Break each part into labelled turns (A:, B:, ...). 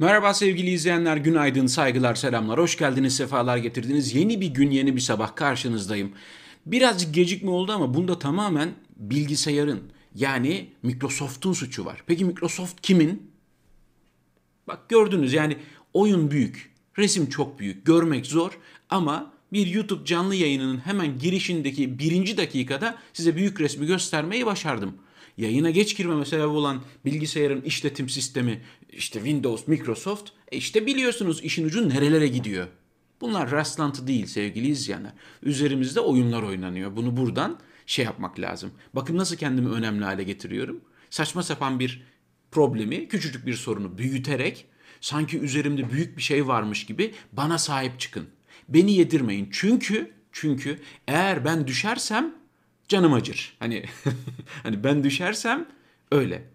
A: Merhaba sevgili izleyenler, günaydın, saygılar, selamlar. Hoş geldiniz, sefalar getirdiniz. Yeni bir gün, yeni bir sabah karşınızdayım. Birazcık gecikme oldu ama bunda tamamen bilgisayarın yani Microsoft'un suçu var. Peki Microsoft kimin? Bak gördünüz yani oyun büyük, resim çok büyük, görmek zor ama bir YouTube canlı yayınının hemen girişindeki birinci dakikada size büyük resmi göstermeyi başardım. Yayına geç girmeme sebep olan bilgisayarın işletim sistemi işte Windows, Microsoft e işte biliyorsunuz işin ucu nerelere gidiyor. Bunlar rastlantı değil sevgili izleyenler. Üzerimizde oyunlar oynanıyor. Bunu buradan şey yapmak lazım. Bakın nasıl kendimi önemli hale getiriyorum. Saçma sapan bir problemi, küçücük bir sorunu büyüterek sanki üzerimde büyük bir şey varmış gibi bana sahip çıkın. Beni yedirmeyin. Çünkü çünkü eğer ben düşersem canım acır. Hani hani ben düşersem öyle.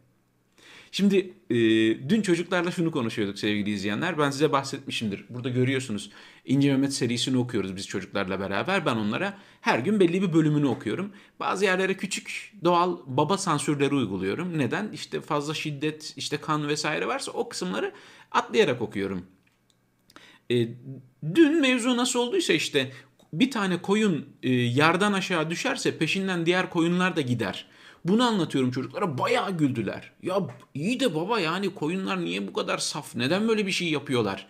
A: Şimdi e, dün çocuklarla şunu konuşuyorduk sevgili izleyenler. Ben size bahsetmişimdir. Burada görüyorsunuz İnce Mehmet serisini okuyoruz biz çocuklarla beraber. Ben onlara her gün belli bir bölümünü okuyorum. Bazı yerlere küçük doğal baba sansürleri uyguluyorum. Neden? İşte fazla şiddet, işte kan vesaire varsa o kısımları atlayarak okuyorum. E, dün mevzu nasıl olduysa işte bir tane koyun e, yardan aşağı düşerse peşinden diğer koyunlar da gider. Bunu anlatıyorum çocuklara bayağı güldüler. Ya iyi de baba yani koyunlar niye bu kadar saf? Neden böyle bir şey yapıyorlar?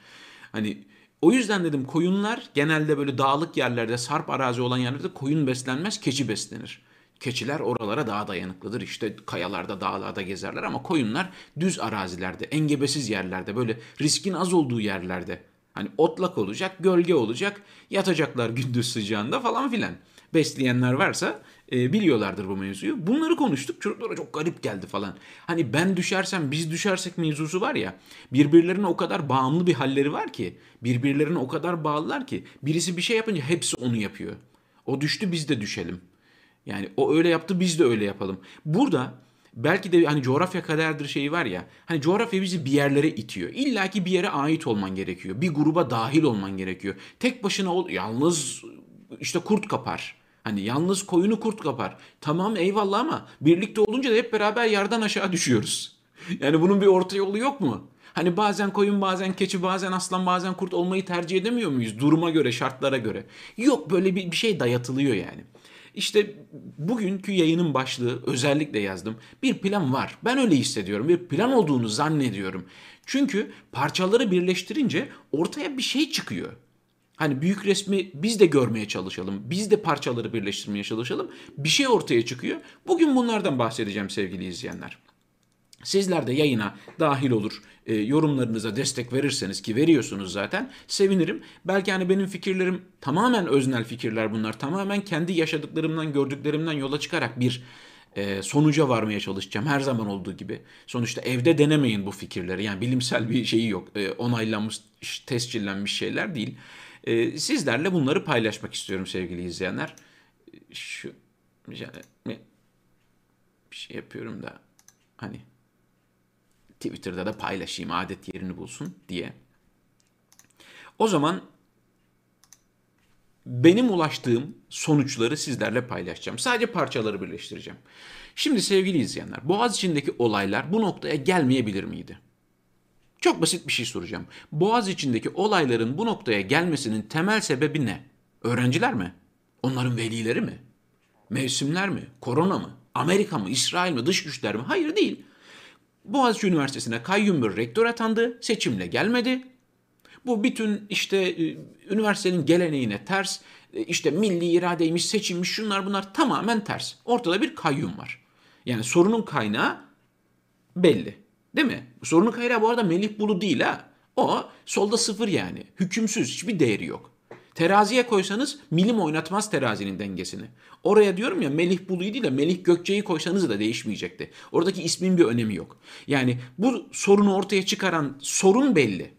A: Hani o yüzden dedim koyunlar genelde böyle dağlık yerlerde, sarp arazi olan yerlerde koyun beslenmez, keçi beslenir. Keçiler oralara daha dayanıklıdır. İşte kayalarda, dağlarda gezerler ama koyunlar düz arazilerde, engebesiz yerlerde, böyle riskin az olduğu yerlerde. Hani otlak olacak, gölge olacak, yatacaklar gündüz sıcağında falan filan. Besleyenler varsa e, biliyorlardır bu mevzuyu. Bunları konuştuk. Çocuklara çok garip geldi falan. Hani ben düşersem biz düşersek mevzusu var ya. Birbirlerine o kadar bağımlı bir halleri var ki. Birbirlerine o kadar bağlılar ki. Birisi bir şey yapınca hepsi onu yapıyor. O düştü biz de düşelim. Yani o öyle yaptı biz de öyle yapalım. Burada belki de hani coğrafya kaderdir şeyi var ya. Hani coğrafya bizi bir yerlere itiyor. İlla ki bir yere ait olman gerekiyor. Bir gruba dahil olman gerekiyor. Tek başına ol, yalnız işte kurt kapar. Hani yalnız koyunu kurt kapar. Tamam eyvallah ama birlikte olunca da hep beraber yerden aşağı düşüyoruz. Yani bunun bir orta yolu yok mu? Hani bazen koyun, bazen keçi, bazen aslan, bazen kurt olmayı tercih edemiyor muyuz? Duruma göre, şartlara göre. Yok böyle bir, bir şey dayatılıyor yani. İşte bugünkü yayının başlığı özellikle yazdım. Bir plan var. Ben öyle hissediyorum. Bir plan olduğunu zannediyorum. Çünkü parçaları birleştirince ortaya bir şey çıkıyor. Hani büyük resmi biz de görmeye çalışalım. Biz de parçaları birleştirmeye çalışalım. Bir şey ortaya çıkıyor. Bugün bunlardan bahsedeceğim sevgili izleyenler. Sizler de yayına dahil olur, e, yorumlarınıza destek verirseniz ki veriyorsunuz zaten sevinirim. Belki hani benim fikirlerim tamamen öznel fikirler bunlar. Tamamen kendi yaşadıklarımdan, gördüklerimden yola çıkarak bir e, sonuca varmaya çalışacağım her zaman olduğu gibi. Sonuçta evde denemeyin bu fikirleri. Yani bilimsel bir şeyi yok. E, onaylanmış, tescillenmiş şeyler değil. E, sizlerle bunları paylaşmak istiyorum sevgili izleyenler. Şu bir şey yapıyorum da hani Twitter'da da paylaşayım adet yerini bulsun diye. O zaman benim ulaştığım sonuçları sizlerle paylaşacağım. Sadece parçaları birleştireceğim. Şimdi sevgili izleyenler, Boğaz içindeki olaylar bu noktaya gelmeyebilir miydi? Çok basit bir şey soracağım. Boğaz içindeki olayların bu noktaya gelmesinin temel sebebi ne? Öğrenciler mi? Onların velileri mi? Mevsimler mi? Korona mı? Amerika mı? İsrail mi? Dış güçler mi? Hayır değil. Boğaziçi Üniversitesi'ne kayyum bir rektör atandı. Seçimle gelmedi. Bu bütün işte e, üniversitenin geleneğine ters, e, işte milli iradeymiş, seçilmiş şunlar bunlar tamamen ters. Ortada bir kayyum var. Yani sorunun kaynağı belli. Değil mi? Sorunun kaynağı bu arada Melih Bulu değil ha. O solda sıfır yani. Hükümsüz, hiçbir değeri yok. Teraziye koysanız milim oynatmaz terazinin dengesini. Oraya diyorum ya Melih Bulu'yu değil de Melih Gökçe'yi koysanız da değişmeyecekti. Oradaki ismin bir önemi yok. Yani bu sorunu ortaya çıkaran sorun belli.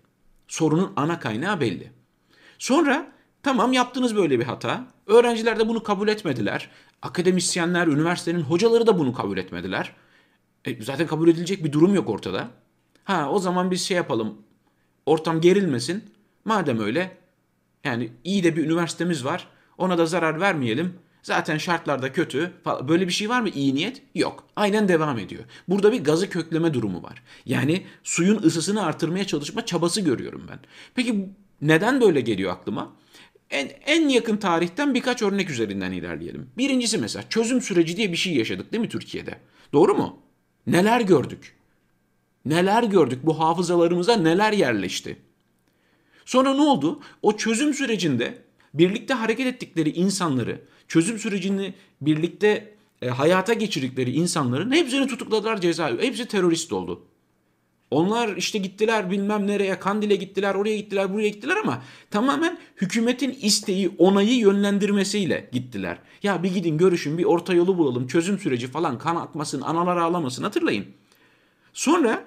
A: Sorunun ana kaynağı belli. Sonra tamam yaptınız böyle bir hata. Öğrenciler de bunu kabul etmediler. Akademisyenler, üniversitenin hocaları da bunu kabul etmediler. E, zaten kabul edilecek bir durum yok ortada. Ha o zaman biz şey yapalım. Ortam gerilmesin. Madem öyle yani iyi de bir üniversitemiz var. Ona da zarar vermeyelim. Zaten şartlar da kötü. Böyle bir şey var mı? İyi niyet? Yok. Aynen devam ediyor. Burada bir gazı kökleme durumu var. Yani suyun ısısını artırmaya çalışma çabası görüyorum ben. Peki neden böyle geliyor aklıma? En, en yakın tarihten birkaç örnek üzerinden ilerleyelim. Birincisi mesela çözüm süreci diye bir şey yaşadık değil mi Türkiye'de? Doğru mu? Neler gördük? Neler gördük? Bu hafızalarımıza neler yerleşti? Sonra ne oldu? O çözüm sürecinde birlikte hareket ettikleri insanları, çözüm sürecini birlikte e, hayata geçirdikleri insanların hepsini tutukladılar cezaevi. Hepsi terörist oldu. Onlar işte gittiler bilmem nereye, Kandil'e gittiler, oraya gittiler, buraya gittiler ama tamamen hükümetin isteği, onayı yönlendirmesiyle gittiler. Ya bir gidin görüşün, bir orta yolu bulalım, çözüm süreci falan kan akmasın, analar ağlamasın hatırlayın. Sonra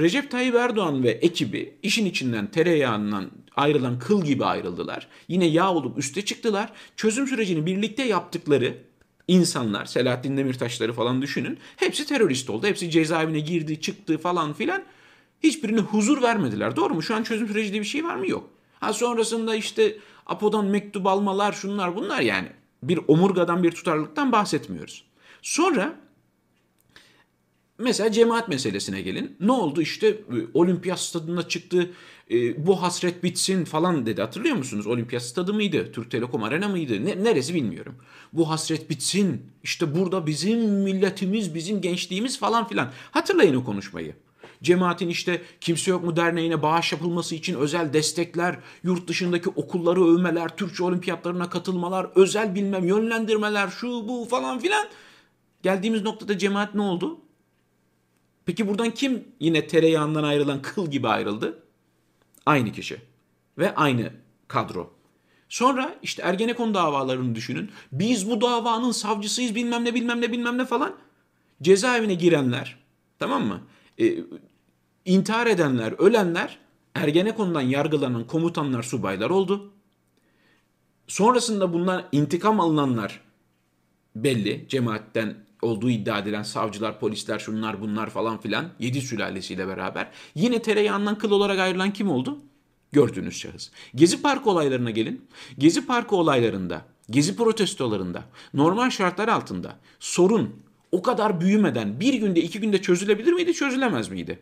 A: Recep Tayyip Erdoğan ve ekibi işin içinden tereyağından ayrılan kıl gibi ayrıldılar. Yine yağ olup üste çıktılar. Çözüm sürecini birlikte yaptıkları insanlar, Selahattin Demirtaşları falan düşünün. Hepsi terörist oldu. Hepsi cezaevine girdi, çıktı falan filan. Hiçbirine huzur vermediler. Doğru mu? Şu an çözüm süreci bir şey var mı? Yok. Ha sonrasında işte APO'dan mektup almalar, şunlar bunlar yani. Bir omurgadan bir tutarlılıktan bahsetmiyoruz. Sonra Mesela cemaat meselesine gelin. Ne oldu işte e, olimpiyat stadına çıktı e, bu hasret bitsin falan dedi. Hatırlıyor musunuz? Olimpiyat stadı mıydı? Türk Telekom Arena mıydı? Ne, neresi bilmiyorum. Bu hasret bitsin. İşte burada bizim milletimiz, bizim gençliğimiz falan filan. Hatırlayın o konuşmayı. Cemaatin işte kimse yok mu derneğine bağış yapılması için özel destekler, yurt dışındaki okulları övmeler, Türkçe olimpiyatlarına katılmalar, özel bilmem yönlendirmeler, şu bu falan filan. Geldiğimiz noktada cemaat ne oldu? Peki buradan kim yine tereyağından ayrılan kıl gibi ayrıldı? Aynı kişi ve aynı kadro. Sonra işte Ergenekon davalarını düşünün. Biz bu davanın savcısıyız bilmem ne bilmem ne bilmem ne falan. Cezaevine girenler tamam mı? Ee, intihar edenler, ölenler Ergenekon'dan yargılanan komutanlar, subaylar oldu. Sonrasında bundan intikam alınanlar belli. Cemaatten olduğu iddia edilen savcılar, polisler, şunlar bunlar falan filan yedi sülalesiyle beraber yine tereyağından kıl olarak ayrılan kim oldu? Gördüğünüz şahıs. Gezi Parkı olaylarına gelin. Gezi Parkı olaylarında, Gezi protestolarında, normal şartlar altında sorun o kadar büyümeden bir günde iki günde çözülebilir miydi, çözülemez miydi?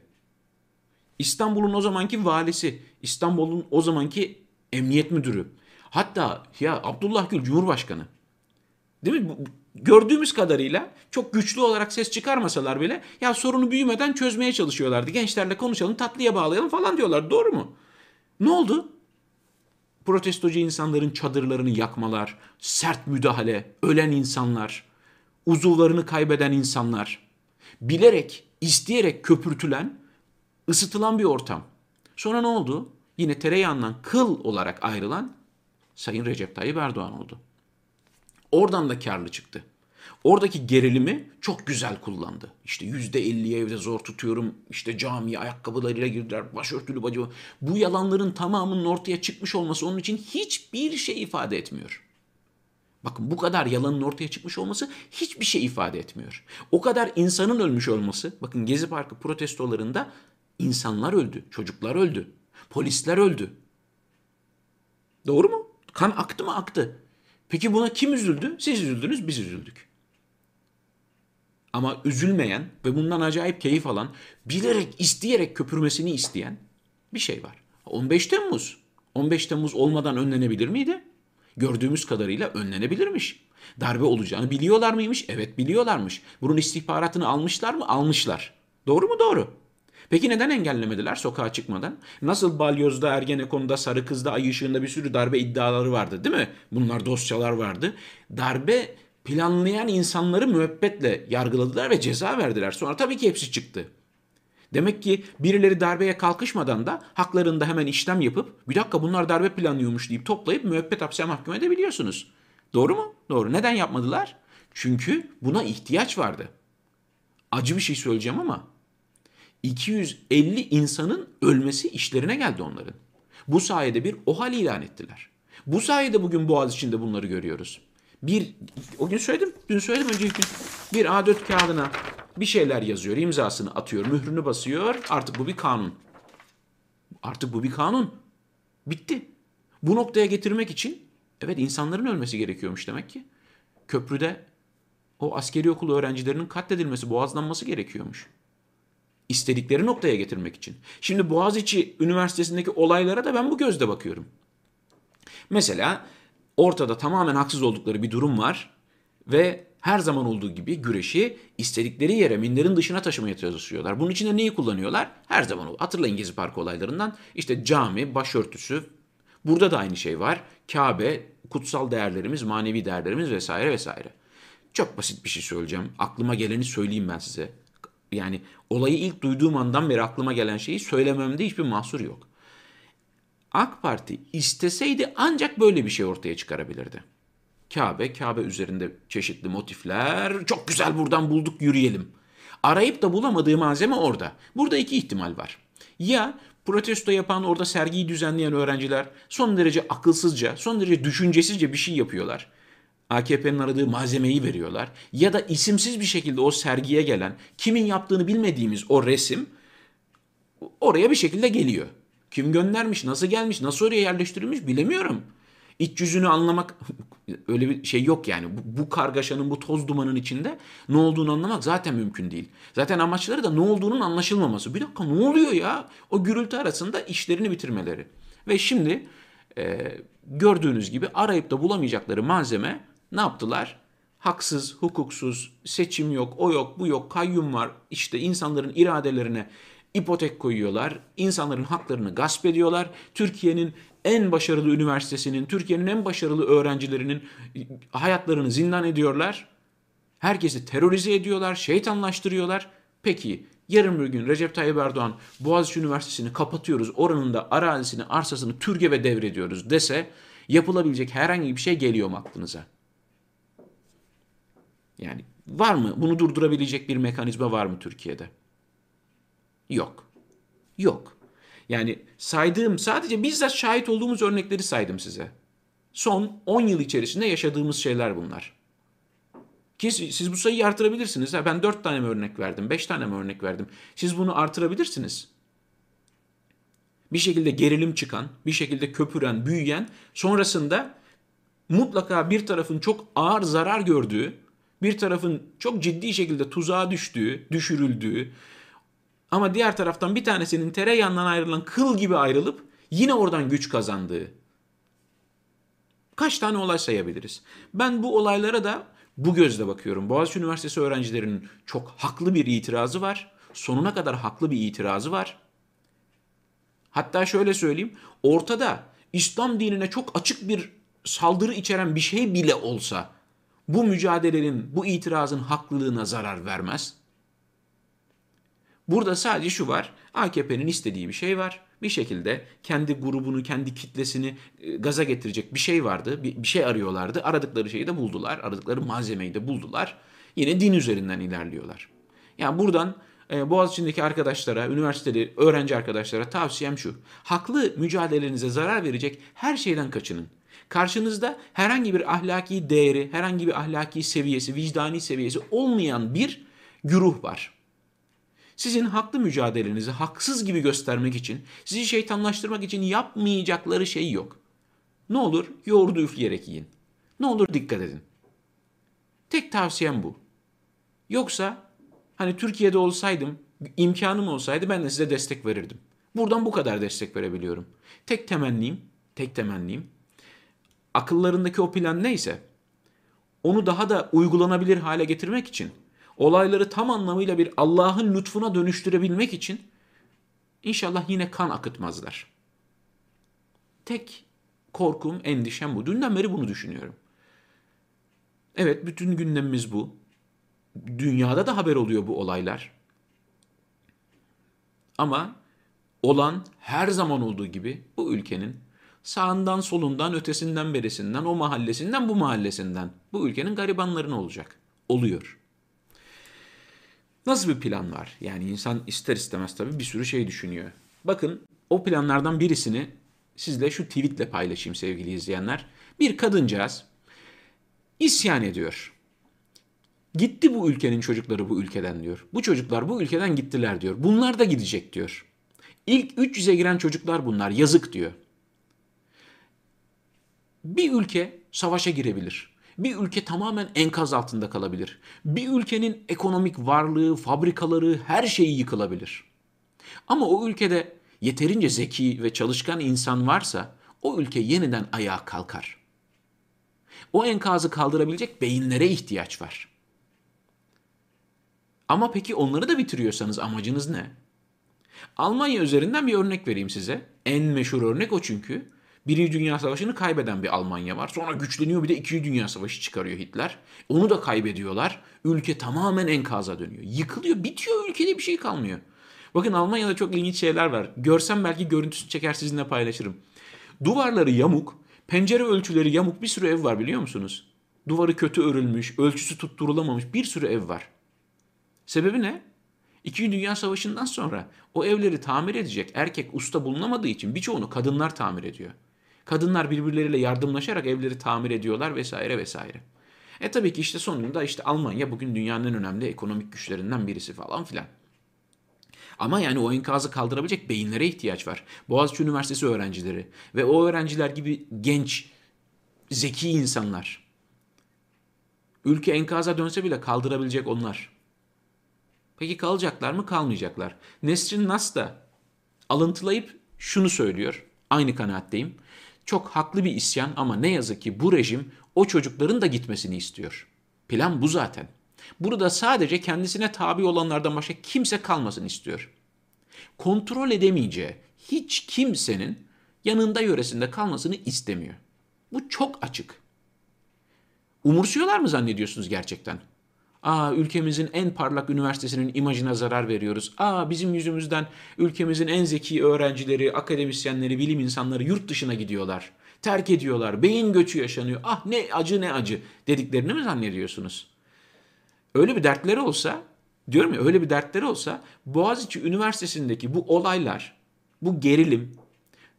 A: İstanbul'un o zamanki valisi, İstanbul'un o zamanki emniyet müdürü, hatta ya Abdullah Gül Cumhurbaşkanı. Değil mi? gördüğümüz kadarıyla çok güçlü olarak ses çıkarmasalar bile ya sorunu büyümeden çözmeye çalışıyorlardı. Gençlerle konuşalım, tatlıya bağlayalım falan diyorlar. Doğru mu? Ne oldu? Protestocu insanların çadırlarını yakmalar, sert müdahale, ölen insanlar, uzuvlarını kaybeden insanlar, bilerek, isteyerek köpürtülen, ısıtılan bir ortam. Sonra ne oldu? Yine tereyağından kıl olarak ayrılan Sayın Recep Tayyip Erdoğan oldu. Oradan da karlı çıktı. Oradaki gerilimi çok güzel kullandı. İşte yüzde elliye evde zor tutuyorum. İşte camiye ayakkabılarıyla girdiler. Başörtülü bacı. Bu yalanların tamamının ortaya çıkmış olması onun için hiçbir şey ifade etmiyor. Bakın bu kadar yalanın ortaya çıkmış olması hiçbir şey ifade etmiyor. O kadar insanın ölmüş olması. Bakın Gezi Parkı protestolarında insanlar öldü. Çocuklar öldü. Polisler öldü. Doğru mu? Kan aktı mı? Aktı. Peki buna kim üzüldü? Siz üzüldünüz, biz üzüldük. Ama üzülmeyen ve bundan acayip keyif alan, bilerek, isteyerek köpürmesini isteyen bir şey var. 15 Temmuz. 15 Temmuz olmadan önlenebilir miydi? Gördüğümüz kadarıyla önlenebilirmiş. Darbe olacağını biliyorlar mıymış? Evet biliyorlarmış. Bunun istihbaratını almışlar mı? Almışlar. Doğru mu? Doğru. Peki neden engellemediler sokağa çıkmadan? Nasıl Balyoz'da, Ergenekon'da, Sarı Kız'da, Ay Işığı'nda bir sürü darbe iddiaları vardı değil mi? Bunlar dosyalar vardı. Darbe planlayan insanları müebbetle yargıladılar ve ceza verdiler. Sonra tabii ki hepsi çıktı. Demek ki birileri darbeye kalkışmadan da haklarında hemen işlem yapıp bir dakika bunlar darbe planlıyormuş deyip toplayıp müebbet hapse mahkum edebiliyorsunuz. Doğru mu? Doğru. Neden yapmadılar? Çünkü buna ihtiyaç vardı. Acı bir şey söyleyeceğim ama 250 insanın ölmesi işlerine geldi onların. Bu sayede bir OHAL ilan ettiler. Bu sayede bugün Boğaz içinde bunları görüyoruz. Bir, o gün söyledim, dün söyledim önceki gün. Bir A4 kağıdına bir şeyler yazıyor, imzasını atıyor, mührünü basıyor. Artık bu bir kanun. Artık bu bir kanun. Bitti. Bu noktaya getirmek için evet insanların ölmesi gerekiyormuş demek ki. köprüde o askeri okul öğrencilerinin katledilmesi, boğazlanması gerekiyormuş. İstedikleri noktaya getirmek için. Şimdi Boğaziçi Üniversitesi'ndeki olaylara da ben bu gözle bakıyorum. Mesela ortada tamamen haksız oldukları bir durum var ve her zaman olduğu gibi güreşi istedikleri yere minderin dışına taşımaya çalışıyorlar. Bunun için de neyi kullanıyorlar? Her zaman hatırlayın Gezi Parkı olaylarından işte cami, başörtüsü. Burada da aynı şey var. Kabe, kutsal değerlerimiz, manevi değerlerimiz vesaire vesaire. Çok basit bir şey söyleyeceğim. Aklıma geleni söyleyeyim ben size. Yani olayı ilk duyduğum andan beri aklıma gelen şeyi söylememde hiçbir mahsur yok. AK Parti isteseydi ancak böyle bir şey ortaya çıkarabilirdi. Kabe, Kabe üzerinde çeşitli motifler. Çok güzel buradan bulduk yürüyelim. Arayıp da bulamadığı malzeme orada. Burada iki ihtimal var. Ya protesto yapan orada sergiyi düzenleyen öğrenciler son derece akılsızca, son derece düşüncesizce bir şey yapıyorlar. AKP'nin aradığı malzemeyi veriyorlar. Ya da isimsiz bir şekilde o sergiye gelen, kimin yaptığını bilmediğimiz o resim oraya bir şekilde geliyor. Kim göndermiş, nasıl gelmiş, nasıl oraya yerleştirilmiş bilemiyorum. İç yüzünü anlamak öyle bir şey yok yani. Bu, bu kargaşanın, bu toz dumanın içinde ne olduğunu anlamak zaten mümkün değil. Zaten amaçları da ne olduğunun anlaşılmaması. Bir dakika ne oluyor ya? O gürültü arasında işlerini bitirmeleri. Ve şimdi e, gördüğünüz gibi arayıp da bulamayacakları malzeme ne yaptılar? Haksız, hukuksuz, seçim yok, o yok, bu yok, kayyum var. İşte insanların iradelerine ipotek koyuyorlar. insanların haklarını gasp ediyorlar. Türkiye'nin en başarılı üniversitesinin, Türkiye'nin en başarılı öğrencilerinin hayatlarını zindan ediyorlar. Herkesi terörize ediyorlar, şeytanlaştırıyorlar. Peki yarın bir gün Recep Tayyip Erdoğan Boğaziçi Üniversitesi'ni kapatıyoruz, oranın da arazisini, arsasını TÜRGEV'e devrediyoruz dese yapılabilecek herhangi bir şey geliyor mu aklınıza? Yani var mı? Bunu durdurabilecek bir mekanizma var mı Türkiye'de? Yok. Yok. Yani saydığım sadece bizzat şahit olduğumuz örnekleri saydım size. Son 10 yıl içerisinde yaşadığımız şeyler bunlar. Ki siz bu sayıyı artırabilirsiniz. Ha, ben 4 tane mi örnek verdim, 5 tane mi örnek verdim? Siz bunu artırabilirsiniz. Bir şekilde gerilim çıkan, bir şekilde köpüren, büyüyen, sonrasında mutlaka bir tarafın çok ağır zarar gördüğü, bir tarafın çok ciddi şekilde tuzağa düştüğü, düşürüldüğü, ama diğer taraftan bir tanesinin tereyağından ayrılan kıl gibi ayrılıp yine oradan güç kazandığı. Kaç tane olay sayabiliriz? Ben bu olaylara da bu gözle bakıyorum. Boğaziçi Üniversitesi öğrencilerinin çok haklı bir itirazı var. Sonuna kadar haklı bir itirazı var. Hatta şöyle söyleyeyim. Ortada İslam dinine çok açık bir saldırı içeren bir şey bile olsa bu mücadelenin, bu itirazın haklılığına zarar vermez. Burada sadece şu var. AKP'nin istediği bir şey var. Bir şekilde kendi grubunu, kendi kitlesini e, gaza getirecek bir şey vardı. Bir, şey arıyorlardı. Aradıkları şeyi de buldular. Aradıkları malzemeyi de buldular. Yine din üzerinden ilerliyorlar. Yani buradan e, Boğaziçi'ndeki arkadaşlara, üniversiteli öğrenci arkadaşlara tavsiyem şu. Haklı mücadelenize zarar verecek her şeyden kaçının. Karşınızda herhangi bir ahlaki değeri, herhangi bir ahlaki seviyesi, vicdani seviyesi olmayan bir güruh var. Sizin haklı mücadelenizi haksız gibi göstermek için, sizi şeytanlaştırmak için yapmayacakları şey yok. Ne olur yoğurdu üfleyerek yiyin. Ne olur dikkat edin. Tek tavsiyem bu. Yoksa hani Türkiye'de olsaydım, imkanım olsaydı ben de size destek verirdim. Buradan bu kadar destek verebiliyorum. Tek temennim, tek temennim akıllarındaki o plan neyse onu daha da uygulanabilir hale getirmek için olayları tam anlamıyla bir Allah'ın lütfuna dönüştürebilmek için inşallah yine kan akıtmazlar. Tek korkum, endişem bu. Dünden beri bunu düşünüyorum. Evet, bütün gündemimiz bu. Dünyada da haber oluyor bu olaylar. Ama olan her zaman olduğu gibi bu ülkenin sağından solundan ötesinden berisinden o mahallesinden bu mahallesinden bu ülkenin garibanlarına olacak. Oluyor. Nasıl bir plan var? Yani insan ister istemez tabii bir sürü şey düşünüyor. Bakın o planlardan birisini sizle şu tweetle paylaşayım sevgili izleyenler. Bir kadıncağız isyan ediyor. Gitti bu ülkenin çocukları bu ülkeden diyor. Bu çocuklar bu ülkeden gittiler diyor. Bunlar da gidecek diyor. İlk 300'e giren çocuklar bunlar. Yazık diyor. Bir ülke savaşa girebilir. Bir ülke tamamen enkaz altında kalabilir. Bir ülkenin ekonomik varlığı, fabrikaları, her şeyi yıkılabilir. Ama o ülkede yeterince zeki ve çalışkan insan varsa o ülke yeniden ayağa kalkar. O enkazı kaldırabilecek beyinlere ihtiyaç var. Ama peki onları da bitiriyorsanız amacınız ne? Almanya üzerinden bir örnek vereyim size. En meşhur örnek o çünkü. Birinci Dünya Savaşı'nı kaybeden bir Almanya var. Sonra güçleniyor bir de İkinci Dünya Savaşı çıkarıyor Hitler. Onu da kaybediyorlar. Ülke tamamen enkaza dönüyor. Yıkılıyor, bitiyor ülkede bir şey kalmıyor. Bakın Almanya'da çok ilginç şeyler var. Görsem belki görüntüsü çeker sizinle paylaşırım. Duvarları yamuk, pencere ölçüleri yamuk bir sürü ev var biliyor musunuz? Duvarı kötü örülmüş, ölçüsü tutturulamamış bir sürü ev var. Sebebi ne? İkinci Dünya Savaşı'ndan sonra o evleri tamir edecek erkek usta bulunamadığı için birçoğunu kadınlar tamir ediyor. Kadınlar birbirleriyle yardımlaşarak evleri tamir ediyorlar vesaire vesaire. E tabii ki işte sonunda işte Almanya bugün dünyanın en önemli ekonomik güçlerinden birisi falan filan. Ama yani o enkazı kaldırabilecek beyinlere ihtiyaç var. Boğaziçi Üniversitesi öğrencileri ve o öğrenciler gibi genç, zeki insanlar. Ülke enkaza dönse bile kaldırabilecek onlar. Peki kalacaklar mı? Kalmayacaklar. Nesrin Nas da alıntılayıp şunu söylüyor. Aynı kanaatteyim. Çok haklı bir isyan ama ne yazık ki bu rejim o çocukların da gitmesini istiyor. Plan bu zaten. Burada sadece kendisine tabi olanlardan başka kimse kalmasın istiyor. Kontrol edemeyeceği hiç kimsenin yanında yöresinde kalmasını istemiyor. Bu çok açık. Umursuyorlar mı zannediyorsunuz gerçekten? Aa ülkemizin en parlak üniversitesinin imajına zarar veriyoruz. Aa bizim yüzümüzden ülkemizin en zeki öğrencileri, akademisyenleri, bilim insanları yurt dışına gidiyorlar. Terk ediyorlar. Beyin göçü yaşanıyor. Ah ne acı ne acı dediklerini mi zannediyorsunuz? Öyle bir dertleri olsa, diyorum ya öyle bir dertleri olsa Boğaziçi Üniversitesi'ndeki bu olaylar, bu gerilim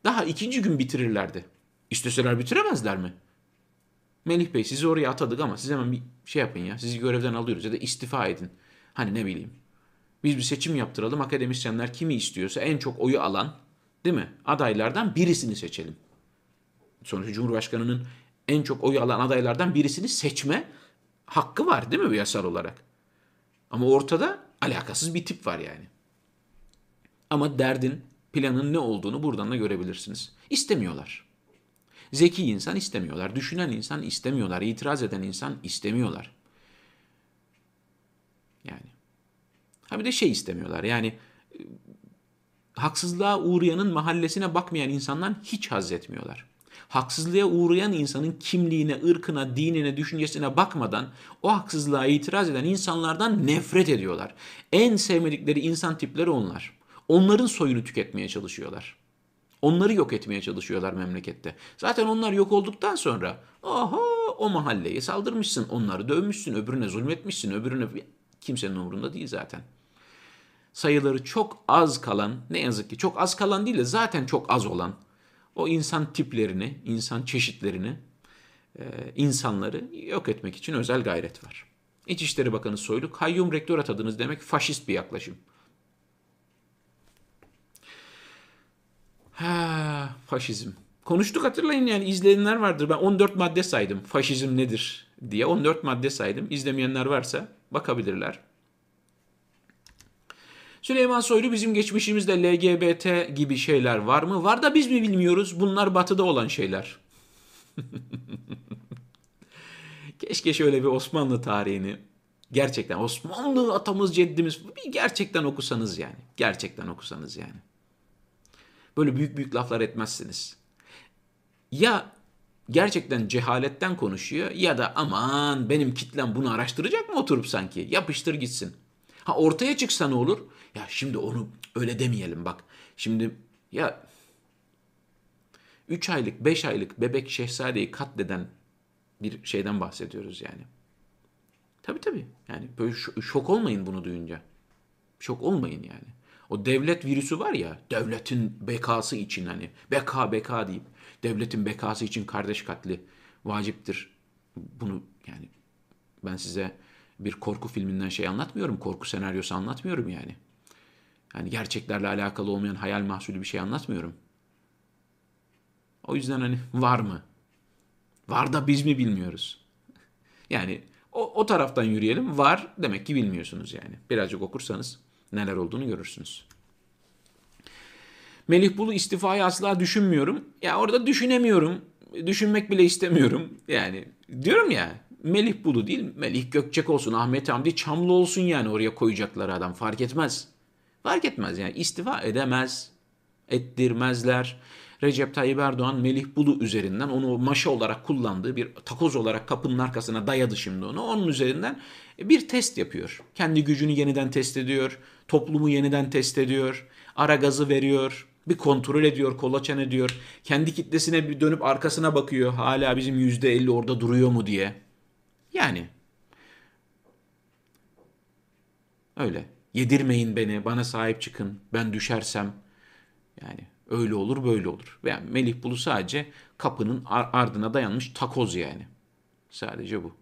A: daha ikinci gün bitirirlerdi. İsteseler bitiremezler mi? Melih Bey sizi oraya atadık ama siz hemen bir şey yapın ya. Sizi görevden alıyoruz ya da istifa edin. Hani ne bileyim. Biz bir seçim yaptıralım. Akademisyenler kimi istiyorsa en çok oyu alan değil mi? Adaylardan birisini seçelim. Sonuçta Cumhurbaşkanı'nın en çok oyu alan adaylardan birisini seçme hakkı var değil mi yasal olarak? Ama ortada alakasız bir tip var yani. Ama derdin, planın ne olduğunu buradan da görebilirsiniz. İstemiyorlar. Zeki insan istemiyorlar. Düşünen insan istemiyorlar. İtiraz eden insan istemiyorlar. Yani. Ha bir de şey istemiyorlar. Yani e, haksızlığa uğrayanın mahallesine bakmayan insandan hiç haz etmiyorlar. Haksızlığa uğrayan insanın kimliğine, ırkına, dinine, düşüncesine bakmadan o haksızlığa itiraz eden insanlardan nefret ediyorlar. En sevmedikleri insan tipleri onlar. Onların soyunu tüketmeye çalışıyorlar. Onları yok etmeye çalışıyorlar memlekette. Zaten onlar yok olduktan sonra aha o mahalleye saldırmışsın, onları dövmüşsün, öbürüne zulmetmişsin, öbürüne kimsenin umurunda değil zaten. Sayıları çok az kalan, ne yazık ki çok az kalan değil de zaten çok az olan o insan tiplerini, insan çeşitlerini, insanları yok etmek için özel gayret var. İçişleri Bakanı Soylu kayyum rektör atadınız demek faşist bir yaklaşım. Ha, faşizm. Konuştuk hatırlayın yani izleyenler vardır. Ben 14 madde saydım. Faşizm nedir diye 14 madde saydım. İzlemeyenler varsa bakabilirler. Süleyman Soylu bizim geçmişimizde LGBT gibi şeyler var mı? Var da biz mi bilmiyoruz? Bunlar batıda olan şeyler. Keşke şöyle bir Osmanlı tarihini gerçekten Osmanlı atamız ceddimiz bir gerçekten okusanız yani. Gerçekten okusanız yani. Böyle büyük büyük laflar etmezsiniz. Ya gerçekten cehaletten konuşuyor ya da aman benim kitlem bunu araştıracak mı oturup sanki? Yapıştır gitsin. Ha ortaya çıksa ne olur? Ya şimdi onu öyle demeyelim bak. Şimdi ya 3 aylık 5 aylık bebek şehzadeyi katleden bir şeyden bahsediyoruz yani. Tabii tabii. Yani böyle şok olmayın bunu duyunca. Şok olmayın yani. O devlet virüsü var ya, devletin bekası için hani beka beka deyip devletin bekası için kardeş katli vaciptir. Bunu yani ben size bir korku filminden şey anlatmıyorum, korku senaryosu anlatmıyorum yani. Yani gerçeklerle alakalı olmayan hayal mahsulü bir şey anlatmıyorum. O yüzden hani var mı? Var da biz mi bilmiyoruz? Yani o, o taraftan yürüyelim. Var demek ki bilmiyorsunuz yani. Birazcık okursanız neler olduğunu görürsünüz. Melih Bulu istifayı asla düşünmüyorum. Ya orada düşünemiyorum. Düşünmek bile istemiyorum. Yani diyorum ya Melih Bulu değil Melih Gökçek olsun Ahmet Hamdi Çamlı olsun yani oraya koyacakları adam fark etmez. Fark etmez yani istifa edemez. Ettirmezler. Recep Tayyip Erdoğan Melih Bulu üzerinden onu maşa olarak kullandığı bir takoz olarak kapının arkasına dayadı şimdi onu. Onun üzerinden bir test yapıyor. Kendi gücünü yeniden test ediyor. Toplumu yeniden test ediyor. Ara gazı veriyor. Bir kontrol ediyor, kolaçan ediyor. Kendi kitlesine bir dönüp arkasına bakıyor. Hala bizim %50 orada duruyor mu diye. Yani. Öyle. Yedirmeyin beni, bana sahip çıkın. Ben düşersem yani öyle olur böyle olur. Yani Melih Bulu sadece kapının ardına dayanmış takoz yani. Sadece bu.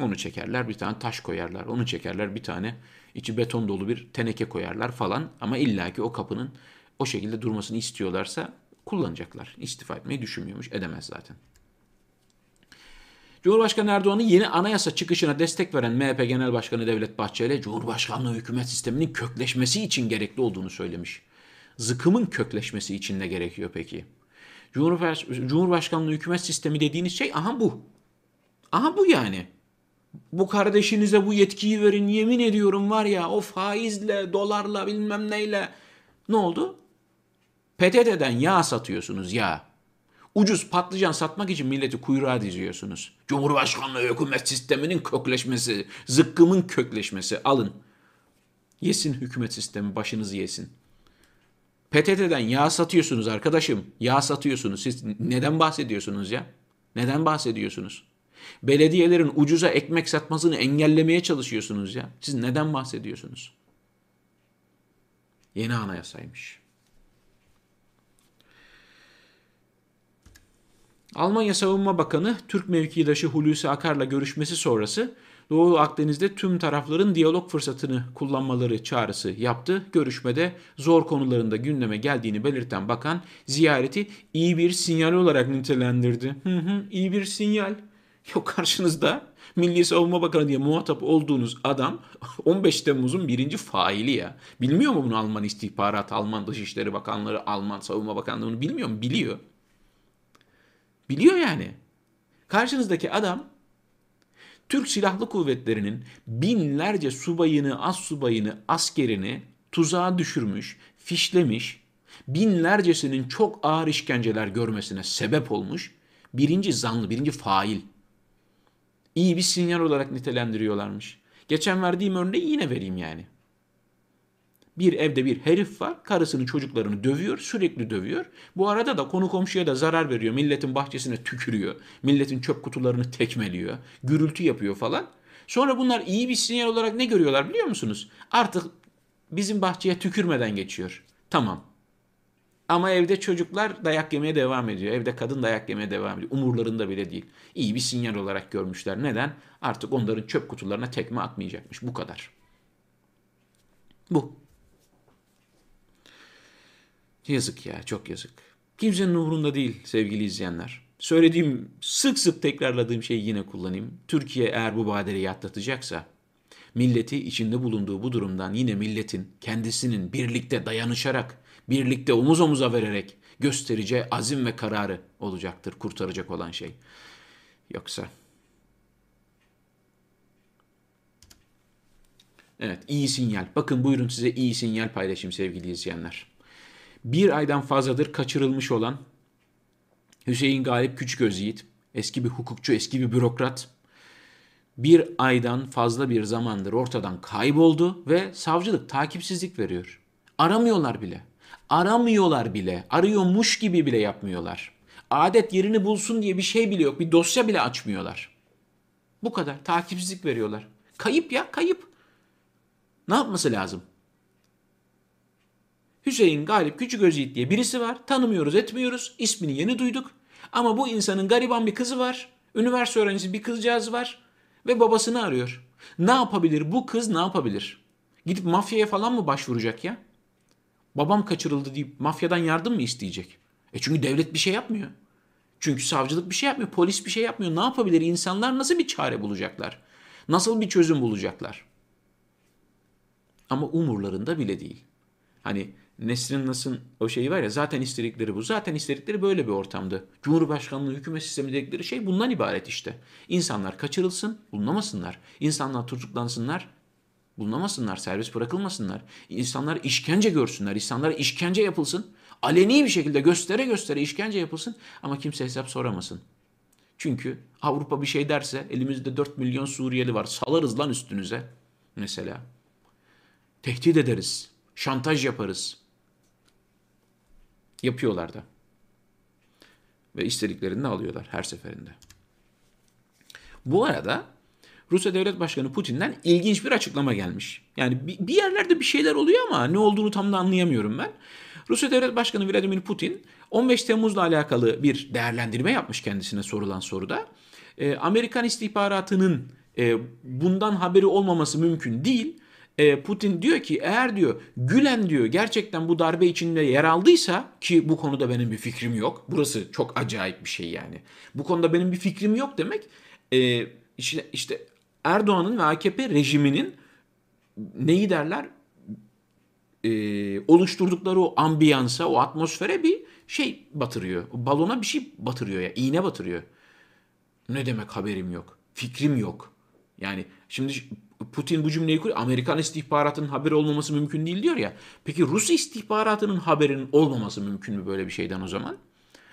A: Onu çekerler bir tane taş koyarlar. Onu çekerler bir tane içi beton dolu bir teneke koyarlar falan. Ama illaki o kapının o şekilde durmasını istiyorlarsa kullanacaklar. İstifa etmeyi düşünmüyormuş. Edemez zaten. Cumhurbaşkanı Erdoğan'ın yeni anayasa çıkışına destek veren MHP Genel Başkanı Devlet Bahçeli, Cumhurbaşkanlığı hükümet sisteminin kökleşmesi için gerekli olduğunu söylemiş. Zıkımın kökleşmesi için ne gerekiyor peki? Cumhurbaş Cumhurbaşkanlığı hükümet sistemi dediğiniz şey aha bu. Aha bu yani. Bu kardeşinize bu yetkiyi verin yemin ediyorum var ya o faizle, dolarla bilmem neyle. Ne oldu? PTT'den yağ satıyorsunuz ya. Ucuz patlıcan satmak için milleti kuyruğa diziyorsunuz. Cumhurbaşkanlığı hükümet sisteminin kökleşmesi, zıkkımın kökleşmesi alın. Yesin hükümet sistemi başınızı yesin. PTT'den yağ satıyorsunuz arkadaşım. Yağ satıyorsunuz. Siz neden bahsediyorsunuz ya? Neden bahsediyorsunuz? Belediyelerin ucuza ekmek satmasını engellemeye çalışıyorsunuz ya. Siz neden bahsediyorsunuz? Yeni anayasaymış. Almanya Savunma Bakanı Türk mevkidaşı Hulusi Akar'la görüşmesi sonrası Doğu Akdeniz'de tüm tarafların diyalog fırsatını kullanmaları çağrısı yaptı. Görüşmede zor konularında gündeme geldiğini belirten bakan ziyareti iyi bir sinyal olarak nitelendirdi. Hı hı, iyi bir sinyal. Yok karşınızda Milli Savunma Bakanı diye muhatap olduğunuz adam 15 Temmuz'un birinci faili ya. Bilmiyor mu bunu Alman istihbarat, Alman Dışişleri Bakanları, Alman Savunma Bakanlığı bilmiyor mu? Biliyor. Biliyor yani. Karşınızdaki adam Türk Silahlı Kuvvetleri'nin binlerce subayını, as subayını, askerini tuzağa düşürmüş, fişlemiş, binlercesinin çok ağır işkenceler görmesine sebep olmuş birinci zanlı, birinci fail. İyi bir sinyal olarak nitelendiriyorlarmış. Geçen verdiğim örneği yine vereyim yani. Bir evde bir herif var. Karısını çocuklarını dövüyor. Sürekli dövüyor. Bu arada da konu komşuya da zarar veriyor. Milletin bahçesine tükürüyor. Milletin çöp kutularını tekmeliyor. Gürültü yapıyor falan. Sonra bunlar iyi bir sinyal olarak ne görüyorlar biliyor musunuz? Artık bizim bahçeye tükürmeden geçiyor. Tamam. Ama evde çocuklar dayak yemeye devam ediyor. Evde kadın dayak yemeye devam ediyor. Umurlarında bile değil. İyi bir sinyal olarak görmüşler. Neden? Artık onların çöp kutularına tekme atmayacakmış. Bu kadar. Bu. Yazık ya çok yazık. Kimsenin umurunda değil sevgili izleyenler. Söylediğim sık sık tekrarladığım şeyi yine kullanayım. Türkiye eğer bu badireyi atlatacaksa milleti içinde bulunduğu bu durumdan yine milletin kendisinin birlikte dayanışarak, birlikte omuz omuza vererek göstereceği azim ve kararı olacaktır kurtaracak olan şey. Yoksa Evet iyi sinyal. Bakın buyurun size iyi sinyal paylaşayım sevgili izleyenler bir aydan fazladır kaçırılmış olan Hüseyin Galip Küçüköz Yiğit, eski bir hukukçu, eski bir bürokrat, bir aydan fazla bir zamandır ortadan kayboldu ve savcılık takipsizlik veriyor. Aramıyorlar bile. Aramıyorlar bile. Arıyormuş gibi bile yapmıyorlar. Adet yerini bulsun diye bir şey bile yok. Bir dosya bile açmıyorlar. Bu kadar. Takipsizlik veriyorlar. Kayıp ya kayıp. Ne yapması lazım? Hüseyin Galip Küçük Özyiğit diye birisi var. Tanımıyoruz etmiyoruz. İsmini yeni duyduk. Ama bu insanın gariban bir kızı var. Üniversite öğrencisi bir kızcağız var. Ve babasını arıyor. Ne yapabilir? Bu kız ne yapabilir? Gidip mafyaya falan mı başvuracak ya? Babam kaçırıldı deyip mafyadan yardım mı isteyecek? E çünkü devlet bir şey yapmıyor. Çünkü savcılık bir şey yapmıyor, polis bir şey yapmıyor. Ne yapabilir? İnsanlar nasıl bir çare bulacaklar? Nasıl bir çözüm bulacaklar? Ama umurlarında bile değil. Hani Nesrin Nas'ın o şeyi var ya zaten istedikleri bu. Zaten istedikleri böyle bir ortamdı. Cumhurbaşkanlığı hükümet sistemi dedikleri şey bundan ibaret işte. İnsanlar kaçırılsın, bulunamasınlar. İnsanlar tutuklansınlar, bulunamasınlar, serbest bırakılmasınlar. İnsanlar işkence görsünler, insanlara işkence yapılsın. Aleni bir şekilde göstere göstere işkence yapılsın ama kimse hesap soramasın. Çünkü Avrupa bir şey derse elimizde 4 milyon Suriyeli var salarız lan üstünüze mesela. Tehdit ederiz, şantaj yaparız. Yapıyorlar da. Ve istediklerini alıyorlar her seferinde. Bu arada Rusya Devlet Başkanı Putin'den ilginç bir açıklama gelmiş. Yani bir yerlerde bir şeyler oluyor ama ne olduğunu tam da anlayamıyorum ben. Rusya Devlet Başkanı Vladimir Putin 15 Temmuz'la alakalı bir değerlendirme yapmış kendisine sorulan soruda. Ee, Amerikan istihbaratının e, bundan haberi olmaması mümkün değil. E, Putin diyor ki eğer diyor Gülen diyor gerçekten bu darbe içinde yer aldıysa ki bu konuda benim bir fikrim yok. Burası çok acayip bir şey yani. Bu konuda benim bir fikrim yok demek. E, işte, işte Erdoğan'ın ve AKP rejiminin neyi derler e, oluşturdukları o ambiyansa, o atmosfere bir şey batırıyor. Balona bir şey batırıyor ya, iğne batırıyor. Ne demek haberim yok, fikrim yok. Yani şimdi Putin bu cümleyi kuruyor. Amerikan istihbaratının haberi olmaması mümkün değil diyor ya. Peki Rus istihbaratının haberinin olmaması mümkün mü böyle bir şeyden o zaman?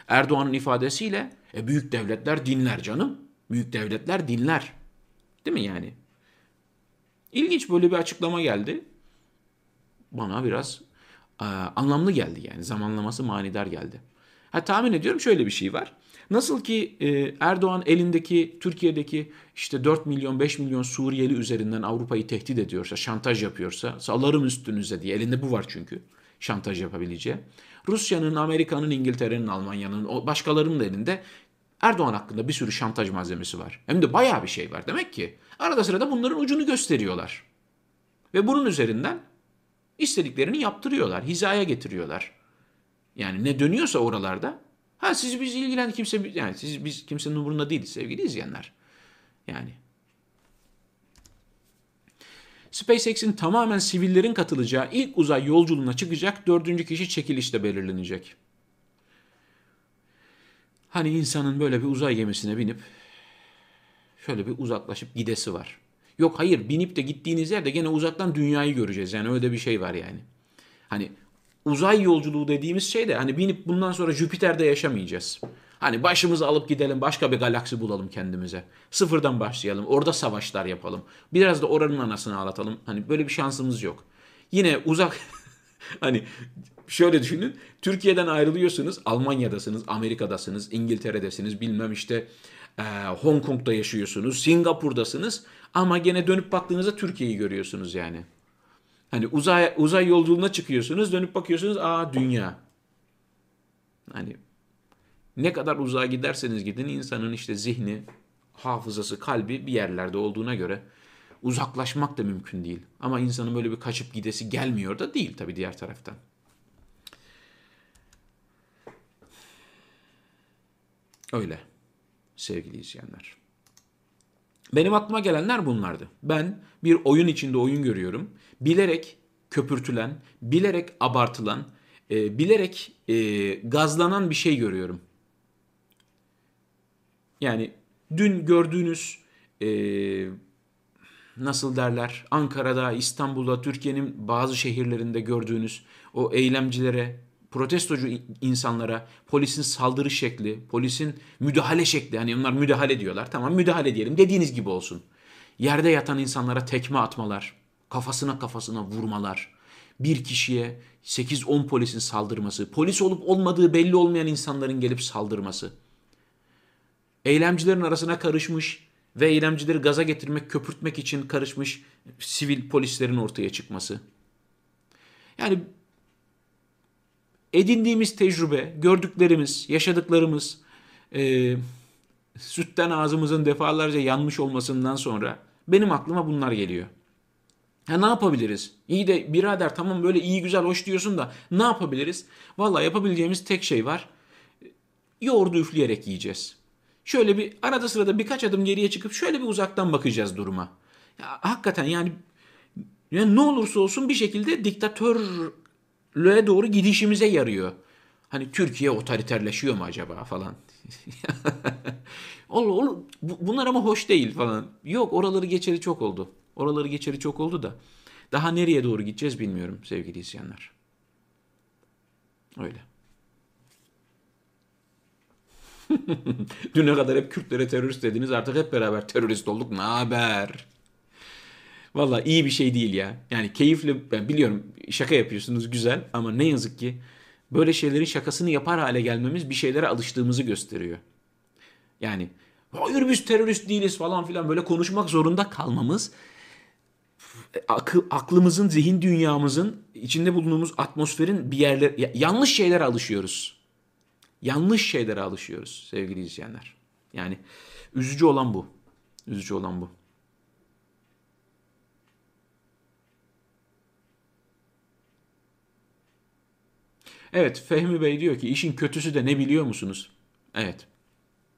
A: Erdoğan'ın ifadesiyle e, büyük devletler dinler canım. Büyük devletler dinler. Değil mi yani? İlginç böyle bir açıklama geldi. Bana biraz e, anlamlı geldi yani. Zamanlaması manidar geldi. Ha tahmin ediyorum şöyle bir şey var. Nasıl ki e, Erdoğan elindeki Türkiye'deki işte 4 milyon 5 milyon Suriyeli üzerinden Avrupa'yı tehdit ediyorsa, şantaj yapıyorsa, salarım üstünüze diye elinde bu var çünkü şantaj yapabileceği. Rusya'nın, Amerika'nın, İngiltere'nin, Almanya'nın, başkalarının da elinde Erdoğan hakkında bir sürü şantaj malzemesi var. Hem de bayağı bir şey var. Demek ki arada sırada bunların ucunu gösteriyorlar. Ve bunun üzerinden istediklerini yaptırıyorlar, hizaya getiriyorlar. Yani ne dönüyorsa oralarda Ha siz biz ilgilen kimse yani siz biz kimsenin umurunda değiliz sevgili izleyenler. Yani SpaceX'in tamamen sivillerin katılacağı ilk uzay yolculuğuna çıkacak dördüncü kişi çekilişte belirlenecek. Hani insanın böyle bir uzay gemisine binip şöyle bir uzaklaşıp gidesi var. Yok hayır binip de gittiğiniz yerde gene uzaktan dünyayı göreceğiz. Yani öyle bir şey var yani. Hani uzay yolculuğu dediğimiz şey de hani binip bundan sonra Jüpiter'de yaşamayacağız. Hani başımızı alıp gidelim başka bir galaksi bulalım kendimize. Sıfırdan başlayalım. Orada savaşlar yapalım. Biraz da oranın anasını ağlatalım. Hani böyle bir şansımız yok. Yine uzak hani şöyle düşünün. Türkiye'den ayrılıyorsunuz. Almanya'dasınız, Amerika'dasınız, İngiltere'desiniz. Bilmem işte e, Hong Kong'da yaşıyorsunuz. Singapur'dasınız. Ama gene dönüp baktığınızda Türkiye'yi görüyorsunuz yani. Hani uzay uzay yolculuğuna çıkıyorsunuz, dönüp bakıyorsunuz, aa dünya. Hani ne kadar uzağa giderseniz gidin insanın işte zihni, hafızası, kalbi bir yerlerde olduğuna göre uzaklaşmak da mümkün değil. Ama insanın böyle bir kaçıp gidesi gelmiyor da değil tabii diğer taraftan. Öyle sevgili izleyenler. Benim aklıma gelenler bunlardı. Ben bir oyun içinde oyun görüyorum. Bilerek köpürtülen, bilerek abartılan, e, bilerek e, gazlanan bir şey görüyorum. Yani dün gördüğünüz e, nasıl derler Ankara'da, İstanbul'da, Türkiye'nin bazı şehirlerinde gördüğünüz o eylemcilere, protestocu insanlara polisin saldırı şekli, polisin müdahale şekli hani onlar müdahale diyorlar. Tamam müdahale diyelim dediğiniz gibi olsun. Yerde yatan insanlara tekme atmalar, kafasına kafasına vurmalar, bir kişiye 8-10 polisin saldırması, polis olup olmadığı belli olmayan insanların gelip saldırması. Eylemcilerin arasına karışmış ve eylemcileri gaza getirmek, köpürtmek için karışmış sivil polislerin ortaya çıkması. Yani edindiğimiz tecrübe, gördüklerimiz, yaşadıklarımız, e, sütten ağzımızın defalarca yanmış olmasından sonra benim aklıma bunlar geliyor. Ha ne yapabiliriz? İyi de birader tamam böyle iyi güzel hoş diyorsun da ne yapabiliriz? Valla yapabileceğimiz tek şey var. yoğurdu üfleyerek yiyeceğiz. Şöyle bir arada sırada birkaç adım geriye çıkıp şöyle bir uzaktan bakacağız duruma. Ya, hakikaten yani, yani ne olursa olsun bir şekilde diktatörlüğe doğru gidişimize yarıyor. Hani Türkiye otoriterleşiyor mu acaba falan. Ol, ol, bunlar ama hoş değil falan. Yok oraları geçeri çok oldu. Oraları geçeri çok oldu da. Daha nereye doğru gideceğiz bilmiyorum sevgili izleyenler. Öyle. Düne kadar hep Kürtlere terörist dediniz artık hep beraber terörist olduk. Ne haber? Valla iyi bir şey değil ya. Yani keyifli ben biliyorum şaka yapıyorsunuz güzel ama ne yazık ki böyle şeylerin şakasını yapar hale gelmemiz bir şeylere alıştığımızı gösteriyor. Yani hayır biz terörist değiliz falan filan böyle konuşmak zorunda kalmamız akıl, aklımızın, zihin dünyamızın, içinde bulunduğumuz atmosferin bir yerler yanlış şeylere alışıyoruz. Yanlış şeylere alışıyoruz sevgili izleyenler. Yani üzücü olan bu. Üzücü olan bu. Evet Fehmi Bey diyor ki işin kötüsü de ne biliyor musunuz? Evet.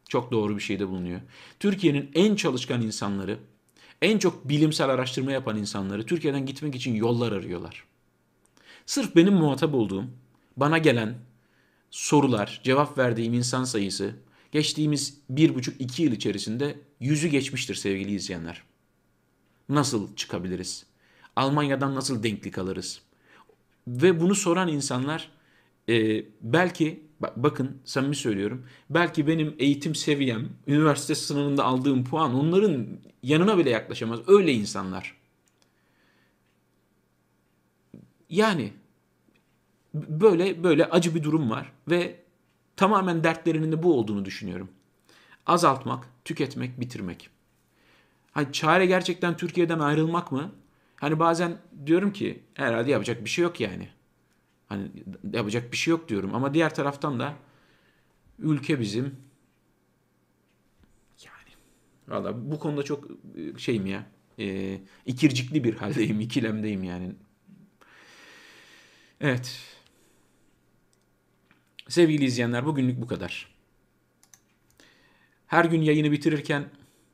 A: Çok doğru bir şeyde bulunuyor. Türkiye'nin en çalışkan insanları, en çok bilimsel araştırma yapan insanları Türkiye'den gitmek için yollar arıyorlar. Sırf benim muhatap olduğum, bana gelen sorular, cevap verdiğim insan sayısı geçtiğimiz bir buçuk iki yıl içerisinde yüzü geçmiştir sevgili izleyenler. Nasıl çıkabiliriz? Almanya'dan nasıl denklik alırız? Ve bunu soran insanlar e, belki bakın samimi söylüyorum belki benim eğitim seviyem üniversite sınavında aldığım puan onların yanına bile yaklaşamaz öyle insanlar. Yani böyle böyle acı bir durum var ve tamamen dertlerinin de bu olduğunu düşünüyorum. Azaltmak, tüketmek, bitirmek. Hani çare gerçekten Türkiye'den ayrılmak mı? Hani bazen diyorum ki herhalde yapacak bir şey yok yani. Hani yapacak bir şey yok diyorum ama diğer taraftan da ülke bizim yani valla bu konuda çok e, şeyim ya e, ikircikli bir haldeyim ikilemdeyim yani. Evet. Sevgili izleyenler bugünlük bu kadar. Her gün yayını bitirirken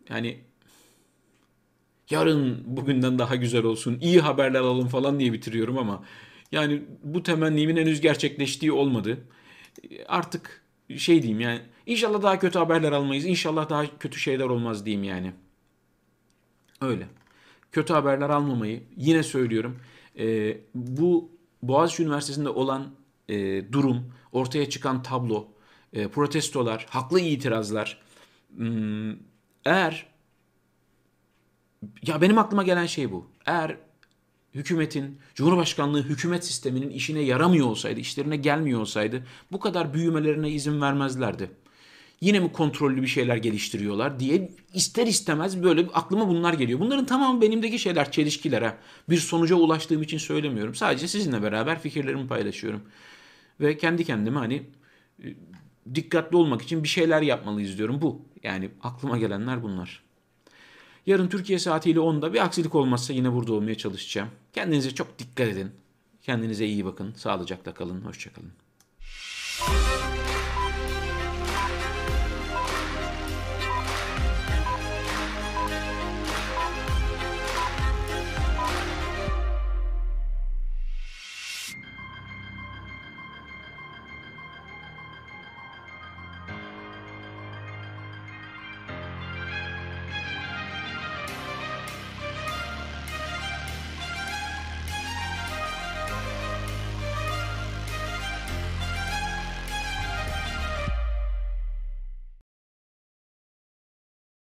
A: yani yarın bugünden daha güzel olsun, iyi haberler alalım falan diye bitiriyorum ama yani bu temennimin henüz gerçekleştiği olmadı. Artık şey diyeyim yani inşallah daha kötü haberler almayız. İnşallah daha kötü şeyler olmaz diyeyim yani. Öyle. Kötü haberler almamayı yine söylüyorum. E, bu Boğaziçi Üniversitesi'nde olan e, durum, ortaya çıkan tablo, e, protestolar, haklı itirazlar. Hmm, eğer ya benim aklıma gelen şey bu. Eğer hükümetin, Cumhurbaşkanlığı hükümet sisteminin işine yaramıyor olsaydı, işlerine gelmiyor olsaydı bu kadar büyümelerine izin vermezlerdi. Yine mi kontrollü bir şeyler geliştiriyorlar diye ister istemez böyle aklıma bunlar geliyor. Bunların tamamı benimdeki şeyler, çelişkiler Bir sonuca ulaştığım için söylemiyorum. Sadece sizinle beraber fikirlerimi paylaşıyorum. Ve kendi kendime hani e, dikkatli olmak için bir şeyler yapmalıyız diyorum. Bu. Yani aklıma gelenler bunlar. Yarın Türkiye saatiyle 10'da bir aksilik olmazsa yine burada olmaya çalışacağım. Kendinize çok dikkat edin. Kendinize iyi bakın. Sağlıcakla kalın. Hoşçakalın.